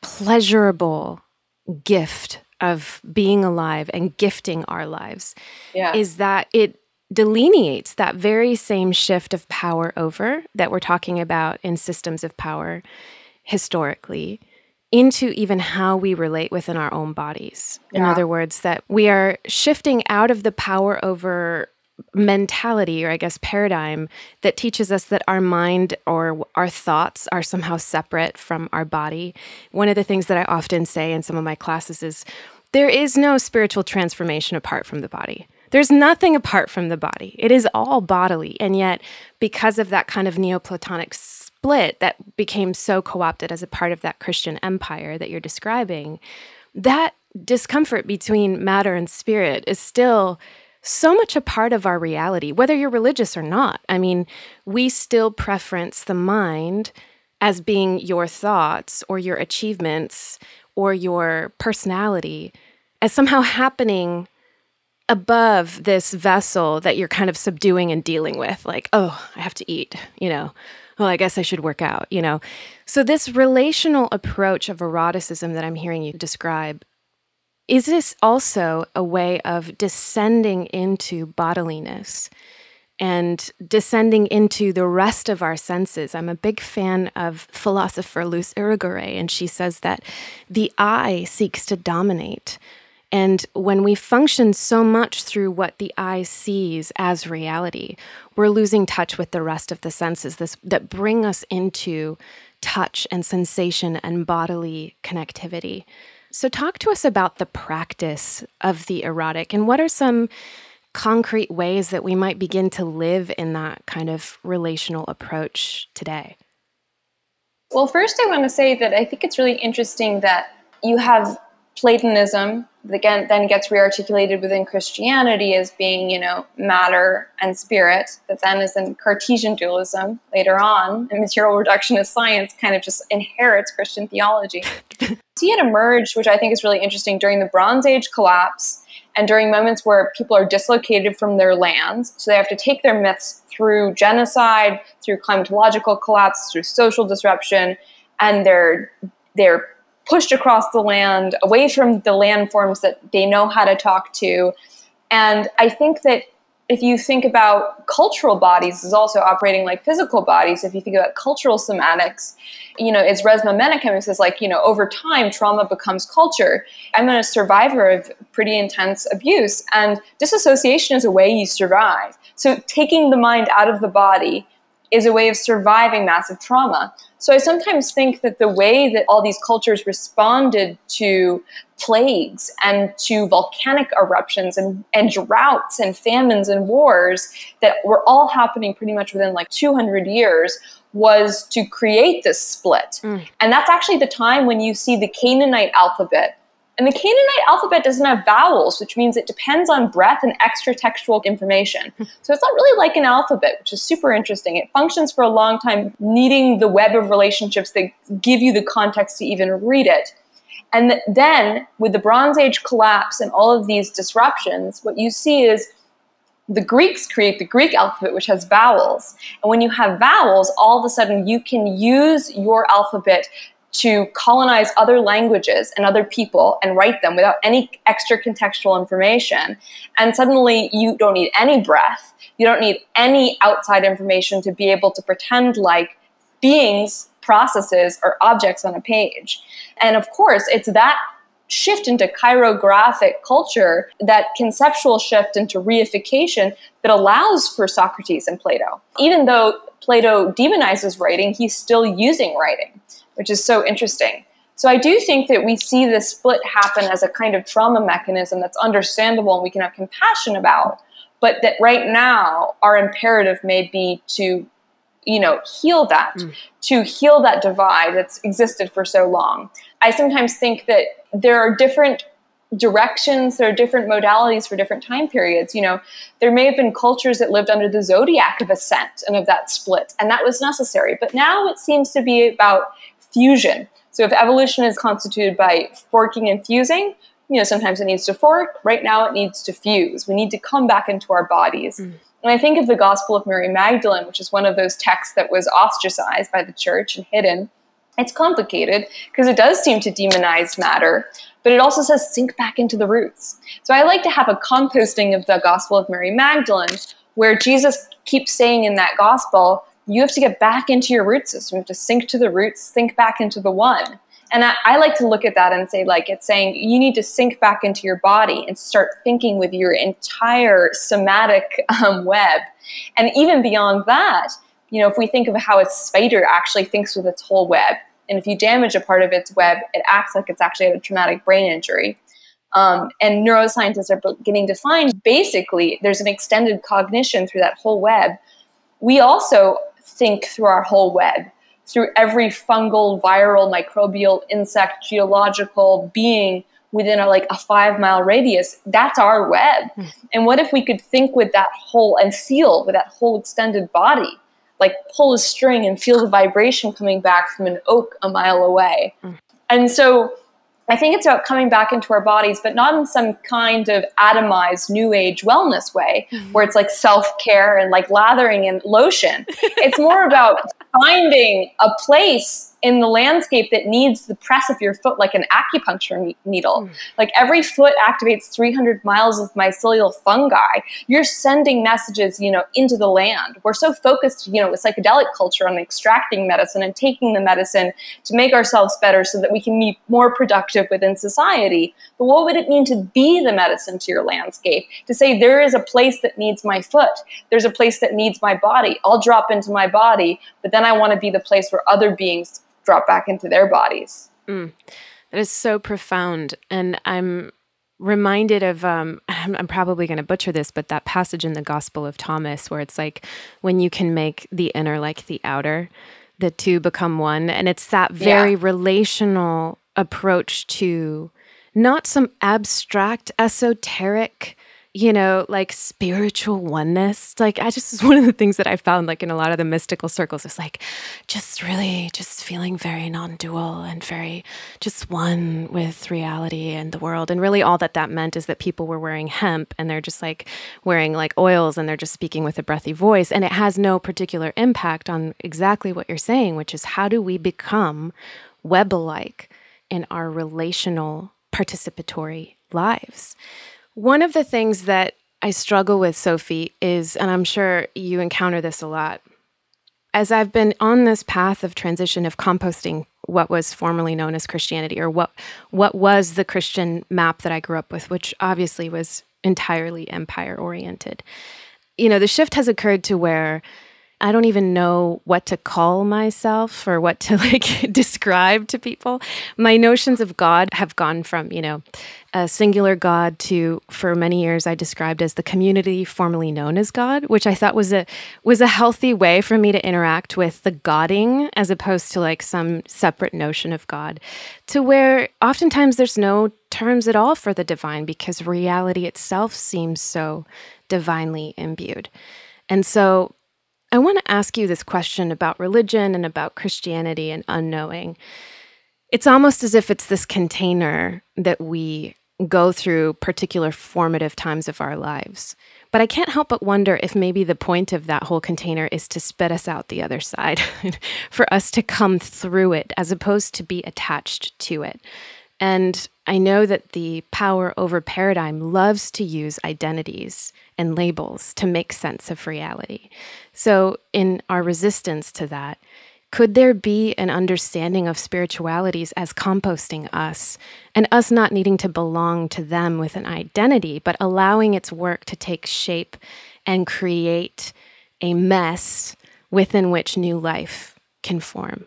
[SPEAKER 1] pleasurable gift of being alive and gifting our lives yeah. is that it delineates that very same shift of power over that we're talking about in systems of power historically into even how we relate within our own bodies. Yeah. In other words, that we are shifting out of the power over mentality or I guess paradigm that teaches us that our mind or our thoughts are somehow separate from our body. One of the things that I often say in some of my classes is there is no spiritual transformation apart from the body. There's nothing apart from the body. It is all bodily. And yet, because of that kind of Neoplatonic split that became so co opted as a part of that Christian empire that you're describing, that discomfort between matter and spirit is still so much a part of our reality, whether you're religious or not. I mean, we still preference the mind as being your thoughts or your achievements or your personality as somehow happening above this vessel that you're kind of subduing and dealing with. Like, oh, I have to eat, you know, well, I guess I should work out, you know. So, this relational approach of eroticism that I'm hearing you describe is this also a way of descending into bodiliness and descending into the rest of our senses? I'm a big fan of philosopher Luce Irigaray, and she says that the eye seeks to dominate. And when we function so much through what the eye sees as reality, we're losing touch with the rest of the senses this, that bring us into touch and sensation and bodily connectivity. So, talk to us about the practice of the erotic and what are some concrete ways that we might begin to live in that kind of relational approach today?
[SPEAKER 2] Well, first, I want to say that I think it's really interesting that you have Platonism again then gets rearticulated within Christianity as being, you know, matter and spirit, that then is in Cartesian dualism later on, and material reductionist science kind of just inherits Christian theology. See it emerge, which I think is really interesting during the Bronze Age collapse and during moments where people are dislocated from their lands. So they have to take their myths through genocide, through climatological collapse, through social disruption, and they're they're pushed across the land, away from the landforms that they know how to talk to. And I think that if you think about cultural bodies as also operating like physical bodies, if you think about cultural somatics, you know, it's Resmaa Menakem who says, like, you know, over time, trauma becomes culture. I'm a survivor of pretty intense abuse, and disassociation is a way you survive. So taking the mind out of the body is a way of surviving massive trauma. So I sometimes think that the way that all these cultures responded to plagues and to volcanic eruptions and, and droughts and famines and wars that were all happening pretty much within like 200 years was to create this split. Mm. And that's actually the time when you see the Canaanite alphabet and the Canaanite alphabet doesn't have vowels, which means it depends on breath and extra textual information. Hmm. So it's not really like an alphabet, which is super interesting. It functions for a long time, needing the web of relationships that give you the context to even read it. And then, with the Bronze Age collapse and all of these disruptions, what you see is the Greeks create the Greek alphabet, which has vowels. And when you have vowels, all of a sudden you can use your alphabet to colonize other languages and other people and write them without any extra contextual information. And suddenly you don't need any breath. You don't need any outside information to be able to pretend like beings, processes, or objects on a page. And of course, it's that shift into chirographic culture, that conceptual shift into reification that allows for Socrates and Plato. Even though Plato demonizes writing, he's still using writing which is so interesting. So I do think that we see this split happen as a kind of trauma mechanism that's understandable and we can have compassion about, but that right now our imperative may be to, you know, heal that, mm. to heal that divide that's existed for so long. I sometimes think that there are different directions, there are different modalities for different time periods. You know, there may have been cultures that lived under the zodiac of ascent and of that split, and that was necessary. But now it seems to be about fusion. So if evolution is constituted by forking and fusing, you know, sometimes it needs to fork. Right now, it needs to fuse. We need to come back into our bodies. Mm. And I think of the Gospel of Mary Magdalene, which is one of those texts that was ostracized by the church and hidden. It's complicated because it does seem to demonize matter, but it also says sink back into the roots. So I like to have a composting of the Gospel of Mary Magdalene, where Jesus keeps saying in that Gospel, you have to get back into your root system. You have to sink to the roots, sink back into the one. And I, I, like to look at that and say, like, it's saying you need to sink back into your body and start thinking with your entire somatic um, web. And even beyond that, you know, if we think of how a spider actually thinks with its whole web, and if you damage a part of its web, it acts like it's actually had a traumatic brain injury. Um, and neuroscientists are beginning to find basically there's an extended cognition through that whole web. We also think through our whole web through every fungal, viral, microbial, insect, geological being within a, like a five mile radius. That's our web. Mm. And what if we could think with that whole and feel with that whole extended body? Like pull a string and feel the vibration coming back from an oak a mile away. Mm. And so I think it's about coming back into our bodies, but not in some kind of atomized new age wellness way mm-hmm. where it's like self care and like lathering in lotion. it's more about finding a place in the landscape that needs the press of your foot like an acupuncture needle. Mm. Like every foot activates 300 miles of mycelial fungi. You're sending messages, you know, into the land. We're so focused, you know, with psychedelic culture on extracting medicine and taking the medicine to make ourselves better so that we can be more productive within society. But what would it mean to be the medicine to your landscape? To say there is a place that needs my foot. There's a place that needs my body. I'll drop into my body, but then I want to be the place where other beings drop back into their bodies.
[SPEAKER 1] Mm. That is so profound. And I'm reminded of um, I'm, I'm probably going to butcher this, but that passage in the Gospel of Thomas where it's like when you can make the inner like the outer, the two become one, and it's that very yeah. relational approach to not some abstract esoteric you know, like spiritual oneness. Like, I just is one of the things that I found, like, in a lot of the mystical circles, is like just really just feeling very non dual and very just one with reality and the world. And really, all that that meant is that people were wearing hemp and they're just like wearing like oils and they're just speaking with a breathy voice. And it has no particular impact on exactly what you're saying, which is how do we become web like in our relational participatory lives? One of the things that I struggle with, Sophie, is, and I'm sure you encounter this a lot, as I've been on this path of transition of composting what was formerly known as Christianity, or what what was the Christian map that I grew up with, which obviously was entirely empire oriented. You know, the shift has occurred to where I don't even know what to call myself or what to like describe to people. My notions of God have gone from, you know, a singular God to for many years I described as the community formerly known as God, which I thought was a was a healthy way for me to interact with the godding as opposed to like some separate notion of God. To where oftentimes there's no terms at all for the divine because reality itself seems so divinely imbued. And so I want to ask you this question about religion and about Christianity and unknowing. It's almost as if it's this container that we go through particular formative times of our lives. But I can't help but wonder if maybe the point of that whole container is to spit us out the other side, for us to come through it as opposed to be attached to it. And I know that the power over paradigm loves to use identities and labels to make sense of reality. So, in our resistance to that, could there be an understanding of spiritualities as composting us and us not needing to belong to them with an identity, but allowing its work to take shape and create a mess within which new life can form?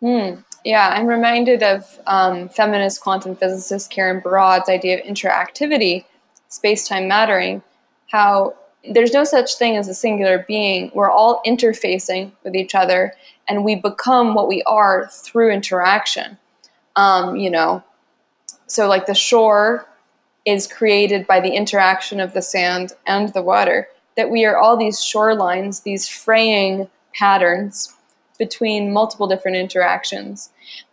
[SPEAKER 2] Hmm. Yeah, I'm reminded of um, feminist quantum physicist Karen Barad's idea of interactivity, space time mattering, how there's no such thing as a singular being. We're all interfacing with each other, and we become what we are through interaction. Um, you know, so like the shore is created by the interaction of the sand and the water, that we are all these shorelines, these fraying patterns between multiple different interactions.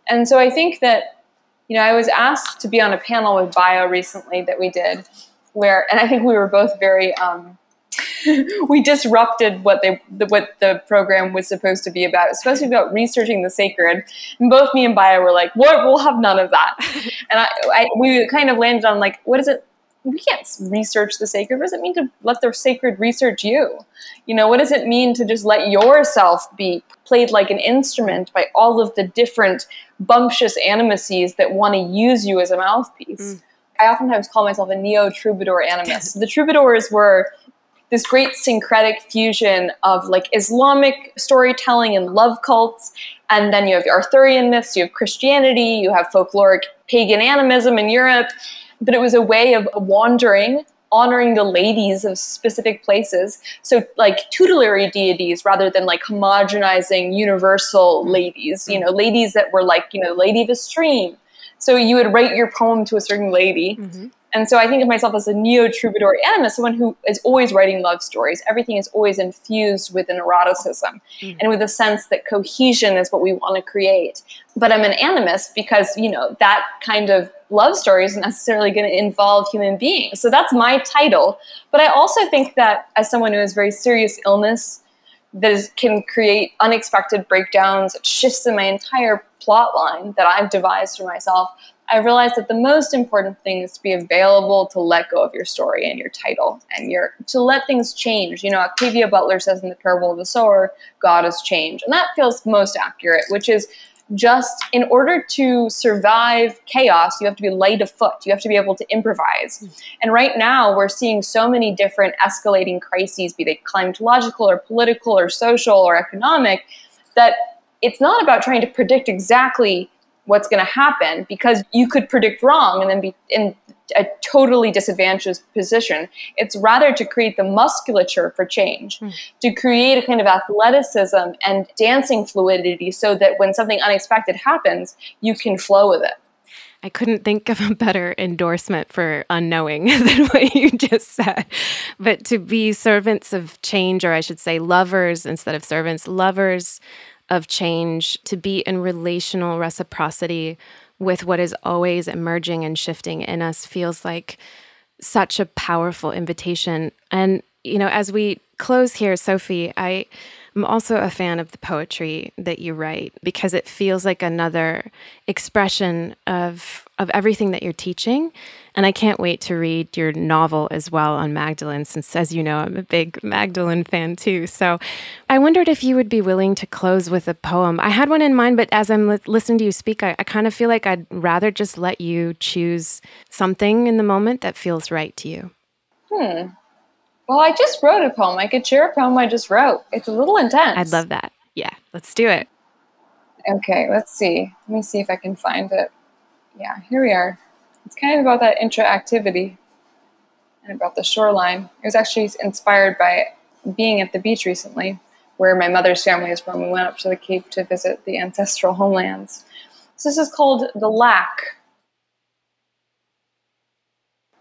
[SPEAKER 2] And so I think that, you know, I was asked to be on a panel with Bayo recently that we did, where, and I think we were both very, um, we disrupted what they the, what the program was supposed to be about. It was supposed to be about researching the sacred. And both me and Bayo were like, "What? We'll have none of that." and I, I, we kind of landed on like, "What is it? We can't research the sacred. What does it mean to let the sacred research you? You know, what does it mean to just let yourself be played like an instrument by all of the different bumptious animuses that want to use you as a mouthpiece?" Mm. I oftentimes call myself a neo troubadour animist. the troubadours were this great syncretic fusion of like Islamic storytelling and love cults. And then you have Arthurian myths, you have Christianity, you have folkloric pagan animism in Europe. But it was a way of wandering, honoring the ladies of specific places. So, like tutelary deities rather than like homogenizing universal ladies, you know, ladies that were like, you know, Lady of a Stream. So you would write your poem to a certain lady. Mm-hmm. And so I think of myself as a neo troubadour animist, someone who is always writing love stories. Everything is always infused with an eroticism mm-hmm. and with a sense that cohesion is what we want to create. But I'm an animist because, you know, that kind of love story isn't necessarily going to involve human beings. So that's my title. But I also think that as someone who has very serious illness, that is, can create unexpected breakdowns, shifts in my entire plot line that I've devised for myself, I realized that the most important thing is to be available to let go of your story and your title and your to let things change. You know, Octavia Butler says in the parable of the sower, God has changed. And that feels most accurate, which is just in order to survive chaos, you have to be light of foot. You have to be able to improvise. Hmm. And right now, we're seeing so many different escalating crises, be they climatological or political or social or economic, that it's not about trying to predict exactly what's going to happen because you could predict wrong and then be in a totally disadvantaged position. It's rather to create the musculature for change, mm. to create a kind of athleticism and dancing fluidity so that when something unexpected happens, you can flow with it.
[SPEAKER 1] I couldn't think of a better endorsement for unknowing than what you just said. But to be servants of change, or I should say lovers instead of servants, lovers of change, to be in relational reciprocity with what is always emerging and shifting in us feels like such a powerful invitation. And, you know, as we close here, Sophie, I I'm also a fan of the poetry that you write because it feels like another expression of of everything that you're teaching. And I can't wait to read your novel as well on Magdalene, since, as you know, I'm a big Magdalene fan too. So I wondered if you would be willing to close with a poem. I had one in mind, but as I'm li- listening to you speak, I, I kind of feel like I'd rather just let you choose something in the moment that feels right to you.
[SPEAKER 2] Hmm. Well, I just wrote a poem. I could share a poem I just wrote. It's a little intense.
[SPEAKER 1] I'd love that. Yeah, let's do it.
[SPEAKER 2] Okay, let's see. Let me see if I can find it. Yeah, here we are. It's kind of about that interactivity and about the shoreline. It was actually inspired by being at the beach recently, where my mother's family is from. We went up to the Cape to visit the ancestral homelands. So this is called The Lack.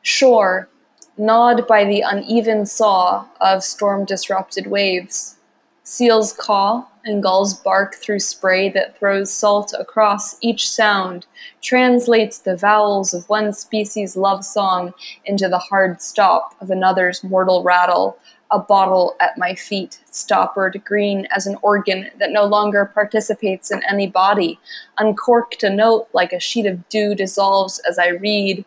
[SPEAKER 2] Shore gnawed by the uneven saw of storm disrupted waves. Seals caw and gulls bark through spray that throws salt across each sound, translates the vowels of one species' love song into the hard stop of another's mortal rattle. A bottle at my feet, stoppered green as an organ that no longer participates in any body, uncorked a note like a sheet of dew dissolves as I read,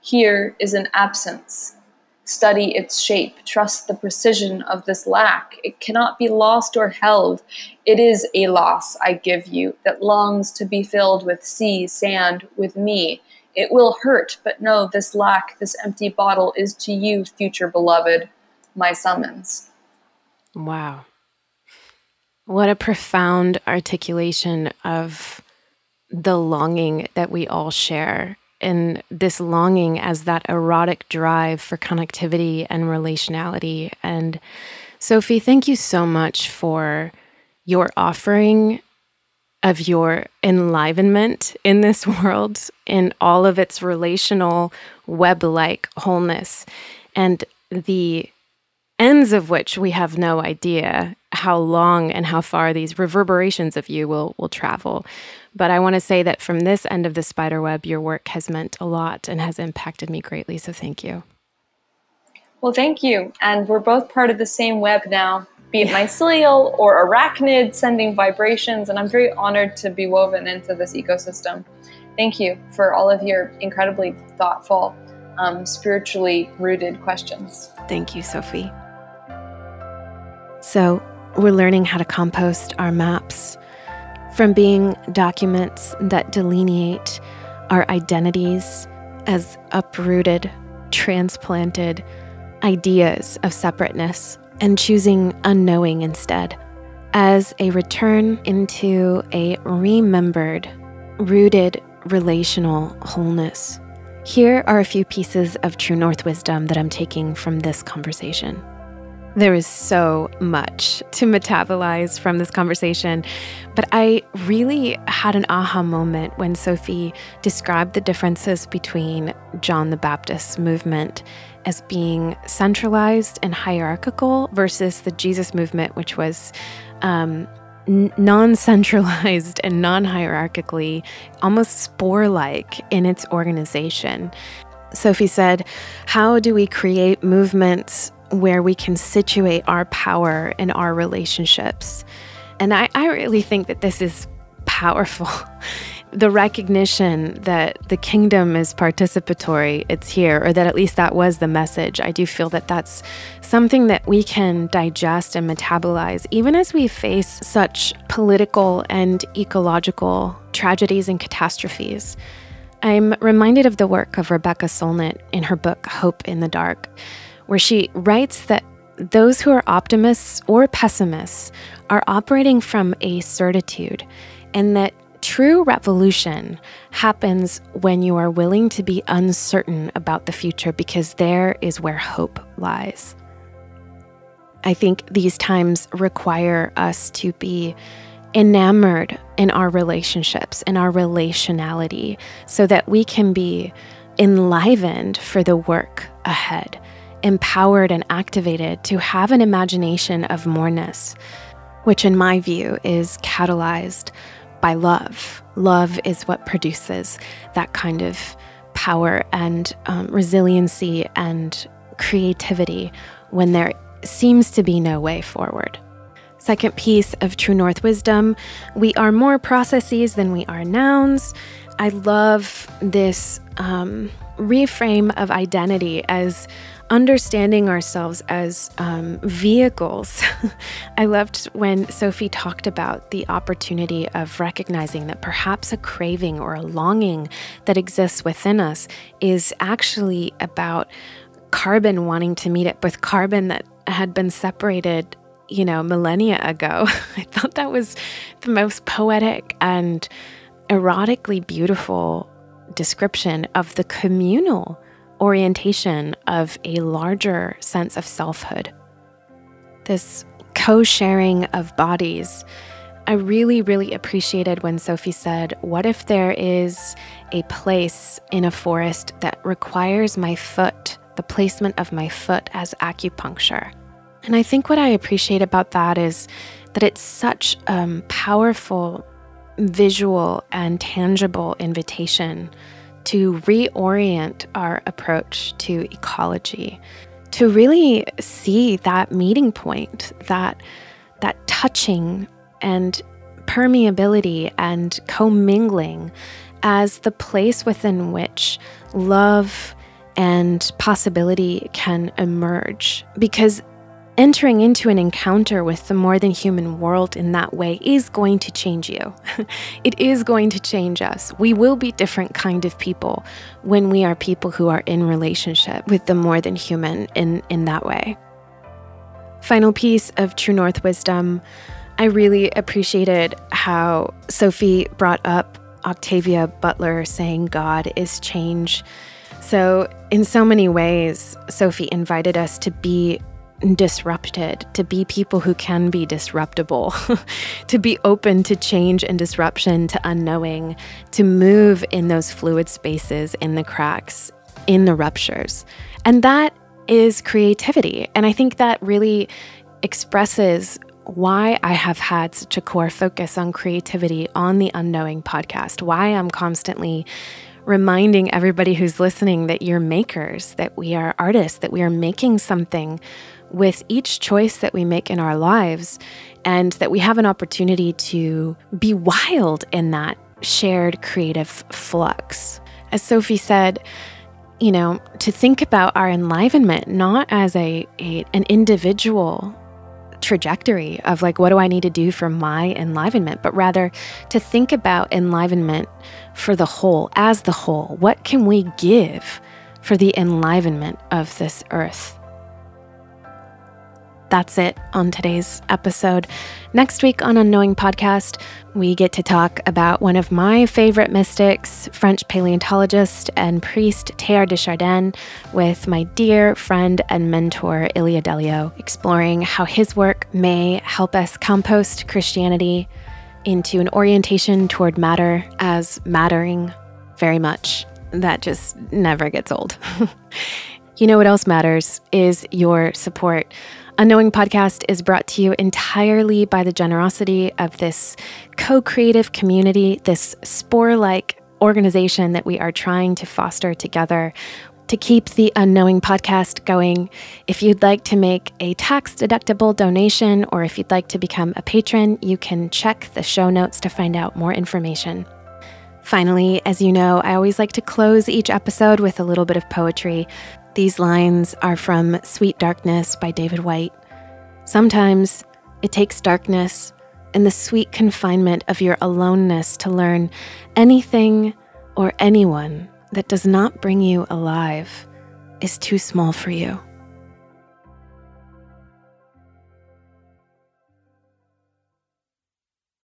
[SPEAKER 2] here is an absence. Study its shape. Trust the precision of this lack. It cannot be lost or held. It is a loss I give you that longs to be filled with sea, sand, with me. It will hurt, but know this lack, this empty bottle is to you, future beloved, my summons.
[SPEAKER 1] Wow. What a profound articulation of the longing that we all share and this longing as that erotic drive for connectivity and relationality. And Sophie, thank you so much for your offering of your enlivenment in this world in all of its relational web like wholeness and the ends of which we have no idea how long and how far these reverberations of you will will travel but i want to say that from this end of the spider web your work has meant a lot and has impacted me greatly so thank you
[SPEAKER 2] well thank you and we're both part of the same web now be it mycelial or arachnid sending vibrations. And I'm very honored to be woven into this ecosystem. Thank you for all of your incredibly thoughtful, um, spiritually rooted questions.
[SPEAKER 1] Thank you, Sophie. So, we're learning how to compost our maps from being documents that delineate our identities as uprooted, transplanted ideas of separateness and choosing unknowing instead, as a return into a remembered, rooted relational wholeness. Here are a few pieces of true North wisdom that I'm taking from this conversation. There is so much to metabolize from this conversation, but I really had an aha moment when Sophie described the differences between John the Baptist's movement as being centralized and hierarchical versus the Jesus movement, which was um, non centralized and non hierarchically, almost spore like in its organization. Sophie said, How do we create movements where we can situate our power in our relationships? And I, I really think that this is powerful. the recognition that the kingdom is participatory, it's here, or that at least that was the message. I do feel that that's something that we can digest and metabolize, even as we face such political and ecological tragedies and catastrophes. I'm reminded of the work of Rebecca Solnit in her book Hope in the Dark, where she writes that those who are optimists or pessimists are operating from a certitude, and that True revolution happens when you are willing to be uncertain about the future because there is where hope lies. I think these times require us to be enamored in our relationships, in our relationality, so that we can be enlivened for the work ahead, empowered and activated to have an imagination of moreness, which, in my view, is catalyzed by love. Love is what produces that kind of power and um, resiliency and creativity when there seems to be no way forward. Second piece of True North wisdom we are more processes than we are nouns. I love this um, reframe of identity as understanding ourselves as um, vehicles. I loved when Sophie talked about the opportunity of recognizing that perhaps a craving or a longing that exists within us is actually about carbon wanting to meet it with carbon that had been separated, you know, millennia ago. I thought that was the most poetic and erotically beautiful description of the communal orientation of a larger sense of selfhood. This co sharing of bodies. I really, really appreciated when Sophie said, What if there is a place in a forest that requires my foot, the placement of my foot as acupuncture? And I think what I appreciate about that is that it's such a um, powerful visual and tangible invitation to reorient our approach to ecology, to really see that meeting point, that that touching and permeability and commingling as the place within which love and possibility can emerge. Because entering into an encounter with the more than human world in that way is going to change you. it is going to change us. We will be different kind of people when we are people who are in relationship with the more than human in, in that way. Final piece of True North wisdom. I really appreciated how Sophie brought up Octavia Butler saying God is change. So, in so many ways, Sophie invited us to be disrupted, to be people who can be disruptible, to be open to change and disruption, to unknowing, to move in those fluid spaces, in the cracks, in the ruptures. And that is creativity. And I think that really expresses why I have had such a core focus on creativity on the Unknowing podcast, why I'm constantly reminding everybody who's listening that you're makers, that we are artists, that we are making something with each choice that we make in our lives, and that we have an opportunity to be wild in that shared creative flux. As Sophie said, you know, to think about our enlivenment not as a, a an individual trajectory of like, what do I need to do for my enlivenment, but rather to think about enlivenment for the whole, as the whole. What can we give for the enlivenment of this earth? That's it on today's episode. Next week on Unknowing Podcast, we get to talk about one of my favorite mystics, French paleontologist and priest Teilhard de Chardin, with my dear friend and mentor Ilia Delio, exploring how his work may help us compost Christianity into an orientation toward matter as mattering very much. That just never gets old. you know what else matters is your support. Unknowing Podcast is brought to you entirely by the generosity of this co creative community, this spore like organization that we are trying to foster together to keep the Unknowing podcast going. If you'd like to make a tax deductible donation or if you'd like to become a patron, you can check the show notes to find out more information. Finally, as you know, I always like to close each episode with a little bit of poetry. These lines are from Sweet Darkness by David Whyte. Sometimes it takes darkness and the sweet confinement of your aloneness to learn anything or anyone that does not bring you alive is too small for you.